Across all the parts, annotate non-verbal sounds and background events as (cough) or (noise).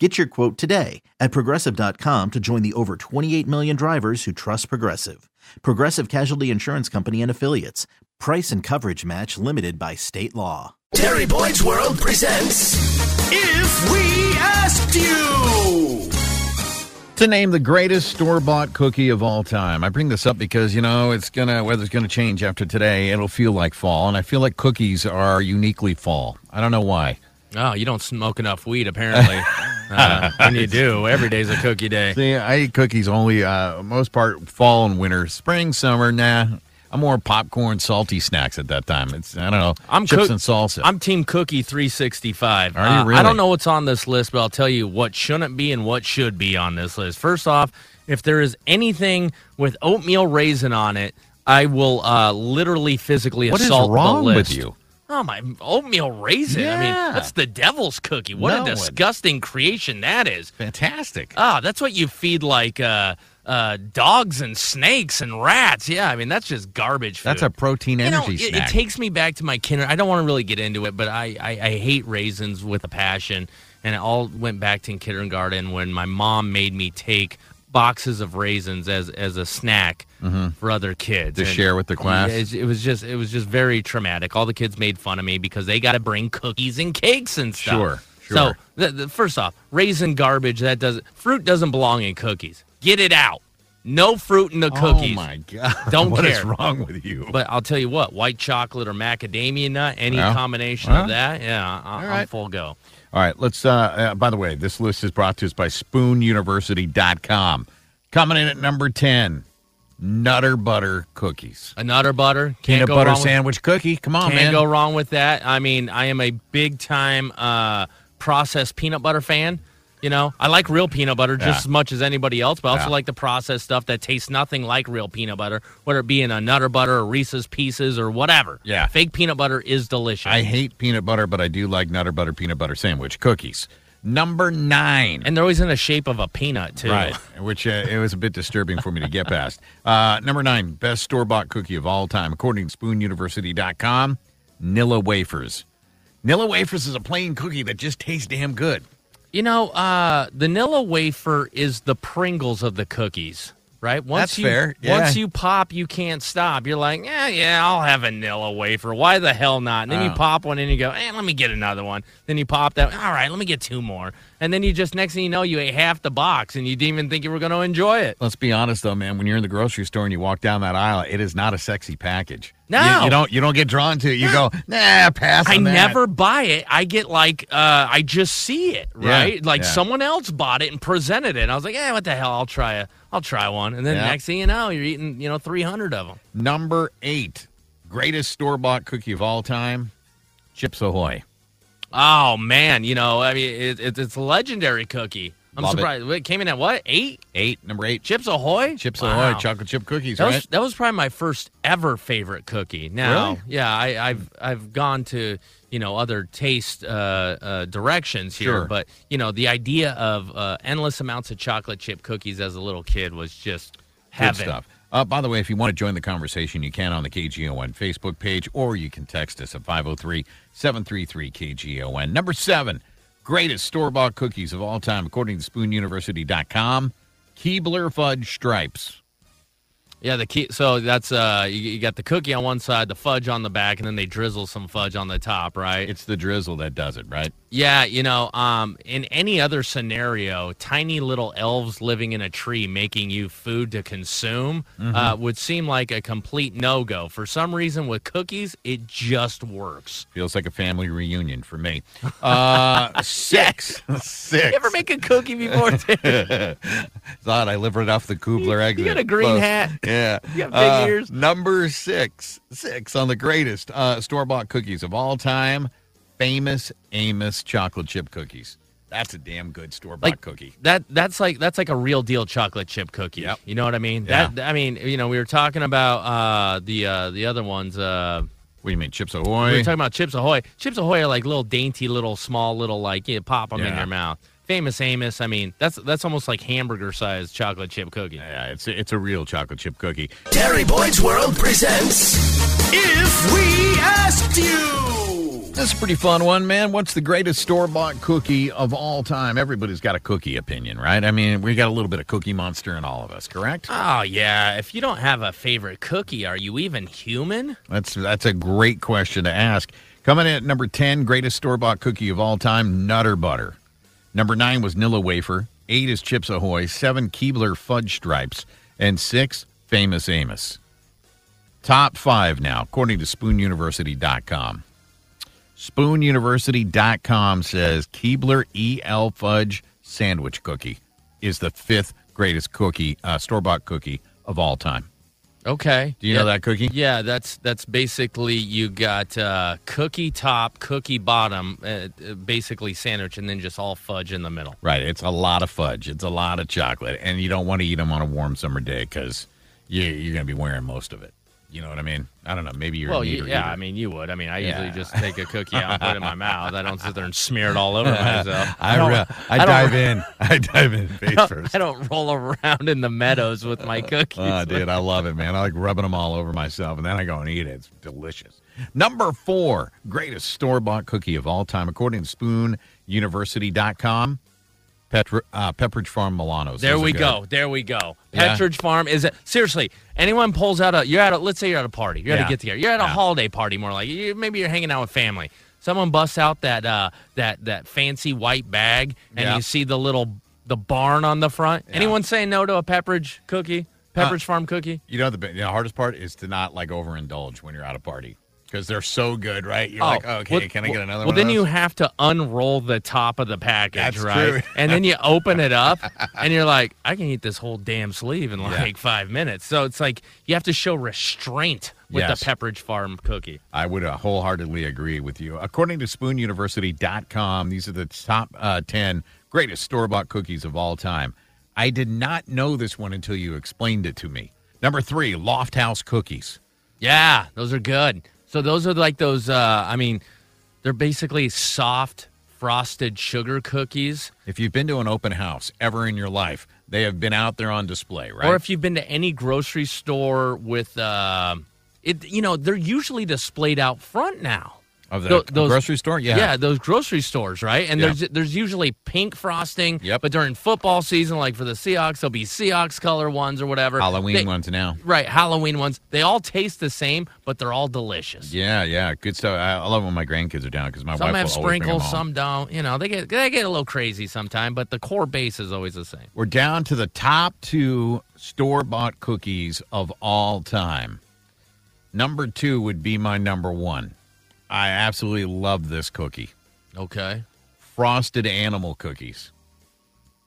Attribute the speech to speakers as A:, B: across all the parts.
A: Get your quote today at progressive.com to join the over 28 million drivers who trust Progressive. Progressive Casualty Insurance Company and Affiliates. Price and coverage match limited by state law.
B: Terry Boyd's World presents If We Asked You!
C: to name the greatest store-bought cookie of all time. I bring this up because you know it's gonna weather's gonna change after today. It'll feel like fall, and I feel like cookies are uniquely fall. I don't know why.
D: Oh, you don't smoke enough weed, apparently. (laughs) uh, when you do, every day's a cookie day.
C: See, I eat cookies only uh, most part fall and winter, spring, summer. Nah, I'm more popcorn, salty snacks at that time. It's I don't know.
D: I'm
C: chips
D: cook-
C: and salsa.
D: I'm Team Cookie 365.
C: Are you
D: Uh,
C: really?
D: I don't know what's on this list, but I'll tell you what shouldn't be and what should be on this list. First off, if there is anything with oatmeal raisin on it, I will uh, literally physically
C: what is
D: assault
C: wrong
D: the list.
C: with you?
D: Oh my oatmeal raisin! I mean, that's the devil's cookie. What
C: No,
D: a disgusting creation that is.
C: Fantastic.
D: Ah, that's what you feed like uh, uh, dogs and snakes and rats. Yeah, I mean that's just garbage food.
C: That's a protein
D: You know,
C: energy
D: it, it takes me back to my kinder. I don't want to really get into it, but I, I, I hate raisins with a passion, and it all went back to kindergarten when my mom made me take boxes of raisins as as a snack for other kids
C: Mm-hmm. To
D: And-
C: share with the class?
D: It, it was just it was just very traumatic. All the kids made fun of me because they got to bring cookies and cakes and stuff.
C: Sure,
D: So the, the, first off, raisin garbage that doesn't fruit doesn't belong in cookies. Get it out. No fruit in the cookies.
C: Oh my god! (laughs)
D: Don't
C: What is
D: care.
C: wrong with you?
D: But I'll tell you what, white chocolate or macadamia nut, any
C: Well,
D: combination
C: well,
D: of that, yeah, I, I'm
C: right.
D: full go.
C: All right, let's. Uh, uh, by the way, this list is brought to us by SpoonUniversity.com. Coming in at number ten, Nutter Butter Cookies.
D: A nutter butter, can't
C: Peanut
D: go
C: butter
D: wrong
C: sandwich cookie. Come on,
D: Can't
C: man.
D: go wrong with that. I mean, I am a big time uh, processed peanut butter fan. You know, I like real peanut butter just
C: Yeah.
D: as much as anybody else, but I also
C: Yeah.
D: like the processed stuff that tastes nothing like real peanut butter, whether it be in a Nutter Butter or Reese's Pieces or whatever.
C: Yeah.
D: Fake peanut butter is delicious.
C: I hate peanut butter, but I do like Nutter Butter peanut butter sandwich cookies. Number nine.
D: and they're always in the shape of a peanut, too.
C: Right, which uh, it was a bit disturbing for me to get past. (laughs) Uh, number nine, best store bought cookie of all time, according to SpoonUniversity.com, Nilla wafers. Nilla wafers is a plain cookie that just tastes damn good.
D: You know, uh, the Nilla wafer is the Pringles of the cookies, right? Once
C: That's
D: you,
C: fair, yeah.
D: Once you pop, you can't stop. You're like, yeah, yeah, I'll have a Nilla wafer. Why the hell not? And then you
C: Oh.
D: pop one and you go, eh, let me get another one. Then you pop that. All right, let me get two more. And then you just next thing you know, you ate half the box and you didn't even think you were going to enjoy it.
C: Let's be honest though, man. When you're in the grocery store and you walk down that aisle, it is not a sexy package.
D: No.
C: you, you don't. You don't get drawn to it. You go, nah, pass.
D: I
C: that."
D: never buy it. I get like, uh, I just see it,
C: Yeah,
D: right? like
C: yeah.
D: someone else bought it and presented it. And I was like, yeah, what the hell? I'll try it. I'll try one. And then
C: Yeah.
D: next thing you know, you're eating, you know, 300 of them.
C: Number eight, greatest store bought cookie of all time, Chips Ahoy.
D: Oh man, you know, I mean, it, it, it's a legendary cookie. I'm
C: Love it.
D: surprised. It came in at what eight?
C: Eight, number eight,
D: Chips Ahoy.
C: Chips
D: Wow.
C: Ahoy, chocolate chip cookies,
D: That
C: right?
D: was that was probably my first ever favorite cookie. Now,
C: Really?
D: yeah, I, I've I've gone to you know other taste uh, uh, directions here,
C: Sure.
D: but you know the idea of uh, endless amounts of chocolate chip cookies as a little kid was just
C: Good stuff. Uh, by the way, if you want to join the conversation, you can on the KGON Facebook page, or you can text us at 503 733 KGON. Number seven, greatest store bought cookies of all time, according to SpoonUniversity.com, Keebler Fudge Stripes.
D: Yeah, the key. So that's uh, you, you got the cookie on one side, the fudge on the back, and then they drizzle some fudge on the top, right?
C: It's the drizzle that does it, right?
D: Yeah, you know, um, in any other scenario, tiny little elves living in a tree making you food to consume
C: Mm-hmm.
D: uh, would seem like a complete no go. For some reason, with cookies, it just works.
C: Feels like a family reunion for me. (laughs) Uh, six. (laughs) Six.
D: You ever make a cookie before? (laughs)
C: Thought I livered off the Kubler exit.
D: you got a green
C: Close.
D: hat.
C: Yeah.
D: You got big
C: Uh,
D: ears.
C: Number six. Six on the greatest uh, store bought cookies of all time. Famous Amos chocolate chip cookies. That's a damn good store bought
D: like
C: cookie.
D: That that's like that's like a real deal chocolate chip cookie.
C: Yep.
D: You know what I mean?
C: Yeah.
D: That I mean, you know, we were talking about uh, the uh, the other ones. Uh,
C: What do you mean, Chips Ahoy?
D: we
C: Ahoy?
D: were talking about Chips Ahoy. Chips Ahoy are like little dainty, little small, little like you pop them in your mouth. Famous Amos. I mean, that's that's almost like hamburger sized chocolate chip cookie.
C: yeah, it's it's a real chocolate chip cookie.
B: Terry Boyd's World presents If We Asked You.
C: That's a pretty fun one, man. What's the greatest store bought cookie of all time? Everybody's got a cookie opinion, right? I mean, we got a little bit of cookie monster in all of us, correct?
D: Oh yeah. If you don't have a favorite cookie, are you even human?
C: That's that's a great question to ask. Coming in at number ten, greatest store bought cookie of all time, Nutter Butter. Number nine was Nilla Wafer. Eight is Chips Ahoy. Seven Keebler Fudge Stripes, and six Famous Amos. Top five now, according to SpoonUniversity.com. SpoonUniversity.com says Keebler E.L. Fudge Sandwich Cookie is the fifth greatest cookie, uh, store bought cookie of all time.
D: Okay.
C: Do you
D: Yeah.
C: know that cookie?
D: Yeah, that's that's basically you got uh, cookie top, cookie bottom, uh, basically sandwich, and then just all fudge in the middle.
C: Right. It's a lot of fudge. It's a lot of chocolate, and you don't want to eat them on a warm summer day because you, you're going to be wearing most of it. You know what I mean? I don't know. Maybe you're.
D: Well,
C: a
D: you,
C: neater
D: yeah,
C: eater.
D: I mean, you would. I mean, I
C: Yeah.
D: usually just take a cookie out and put it in my mouth. I don't sit there and smear it all over (laughs) myself.
C: I,
D: don't-
C: re- I,
D: don't-
C: dive in. I dive in face first.
D: I don't roll around in the meadows with my uh, cookies.
C: Oh, dude, I love it, man. I like rubbing them all over myself, and then I go and eat it. It's delicious. Number four, greatest store bought cookie of all time, according to SpoonUniversity.com. Petr- uh, Pepperidge Farm Milanos.
D: There
C: Those
D: we go. There we go.
C: Yeah.
D: Petridge Farm is it seriously? Anyone pulls out a you're at a let's say you're at a party. You're at a get together. You're at a
C: Yeah.
D: holiday party more like you, maybe you're hanging out with family. Someone busts out that uh that that fancy white bag and
C: Yeah.
D: you see the little the barn on the front. Anyone say no to a Pepperidge cookie? Pepperidge Farm cookie?
C: You know the, the hardest part is to not like overindulge when you're at a party because they're so good, right? You're like, oh, okay,
D: well-
C: can I get another
D: Well,
C: one?
D: Well,
C: then
D: you have to unroll the top of the package,
C: That's
D: right?
C: true. (laughs)
D: and then you open it up, (laughs) and you're like, I can eat this whole damn sleeve in like five minutes. So it's like you have to show restraint with
C: Yes.
D: the Pepperidge Farm cookie.
C: I would uh, wholeheartedly agree with you. According to SpoonUniversity.com, these are the top uh, 10 greatest store bought cookies of all time. I did not know this one until you explained it to me. Number three, Lofthouse Cookies.
D: Yeah, those are good. So those are like those. Uh, I mean, they're basically soft frosted sugar cookies.
C: If you've been to an open house ever in your life, they have been out there on display, right?
D: Or if you've been to any grocery store with, uh, it, you know, they're usually displayed out front now.
C: Of the
D: Tho- those-
C: grocery store, yeah.
D: Yeah, those grocery stores, right? And
C: Yeah.
D: there's there's usually pink frosting.
C: Yep.
D: But during football season, like for the Seahawks, there'll be Seahawks color ones or whatever.
C: Halloween
D: They-
C: ones now.
D: Right, Halloween ones. They all taste the same, but they're all delicious.
C: Yeah, yeah, good stuff. I, I love when my grandkids are down because my
D: Some
C: wife
D: have
C: will always bring 'em
D: sprinkles, some don't. You know, they get they get a little crazy sometimes, but the core base is always the same.
C: We're down to the top two store bought cookies of all time. Number two would be my number one. I absolutely love this cookie.
D: Okay.
C: Frosted animal cookies.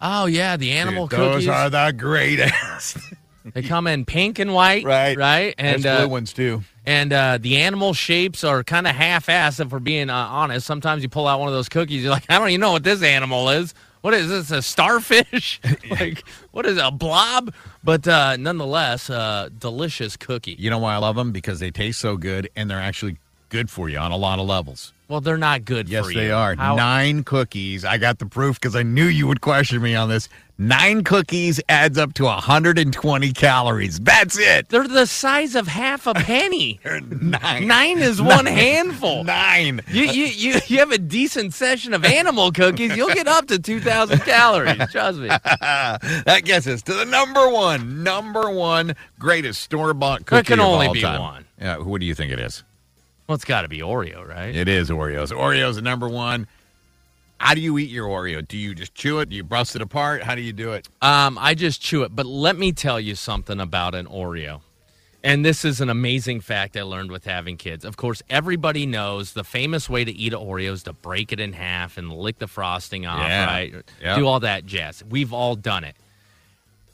D: Oh yeah, the animal
C: Dude,
D: cookies.
C: Those are the greatest. (laughs)
D: they come in pink and white, (laughs)
C: Right.
D: Right,
C: and
D: and
C: blue
D: uh,
C: ones too.
D: And uh, the animal shapes are kind of half-assed, if we're being uh, honest. Sometimes you pull out one of those cookies, you're like, I don't even know what this animal is. What is this? A starfish? (laughs) like, what is it, a blob? But uh, nonetheless, uh, delicious cookie.
C: You know why I love them? Because they taste so good and they're actually good for you on a lot of levels.
D: Well, they're not good
C: Yes,
D: for you.
C: they are.
D: How-
C: Nine cookies. I got the proof because I knew you would question me on this. Nine cookies adds up to 120 calories. That's it.
D: They're the size of half a (laughs) penny.
C: Nine.
D: Nine is one handful.
C: Nine.
D: You, you, you, you have a decent session of animal cookies, you'll get up to 2,000 calories. Trust me. (laughs)
C: that gets us to the number one, number one greatest store bought cookie.
D: There can
C: of
D: only
C: all
D: be
C: time.
D: one.
C: Yeah, what do you think it is?
D: Well, it's got to be Oreo, right?
C: It is Oreos. Oreos are number one. How do you eat your Oreo? Do you just chew it? Do you bust it apart? How do you do it?
D: Um, I just chew it. But let me tell you something about an Oreo. And this is an amazing fact I learned with having kids. Of course, everybody knows the famous way to eat an Oreo is to break it in half and lick the frosting off,
C: Yeah.
D: right?
C: Yep.
D: Do all that jazz. We've all done it.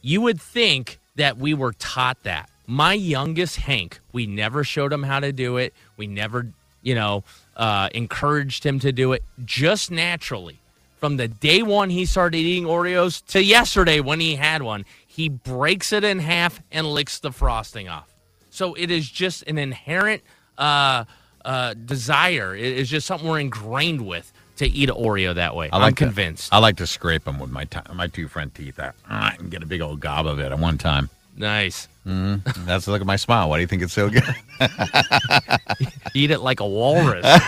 D: You would think that we were taught that. My youngest Hank, we never showed him how to do it. We never, you know, uh, encouraged him to do it just naturally. from the day one he started eating Oreos to yesterday when he had one. He breaks it in half and licks the frosting off. So it is just an inherent uh, uh, desire. It is just something we're ingrained with to eat an Oreo that way.
C: I
D: I'm
C: like to-
D: convinced.
C: I like to scrape them with my ti my two front teeth. I, I can get a big old gob of it at one time.
D: nice. Mm-hmm.
C: That's look at my smile. Why do you think it's so good? (laughs)
D: Eat it like a walrus. (laughs)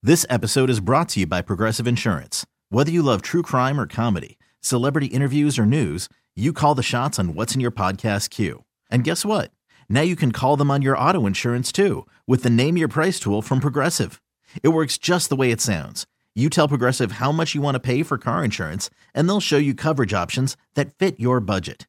A: This episode is brought to you by Progressive Insurance. Whether you love true crime or comedy, celebrity interviews or news, you call the shots on what's in your podcast queue. And guess what? Now you can call them on your auto insurance too with the Name Your Price tool from Progressive. It works just the way it sounds. You tell Progressive how much you want to pay for car insurance, and they'll show you coverage options that fit your budget.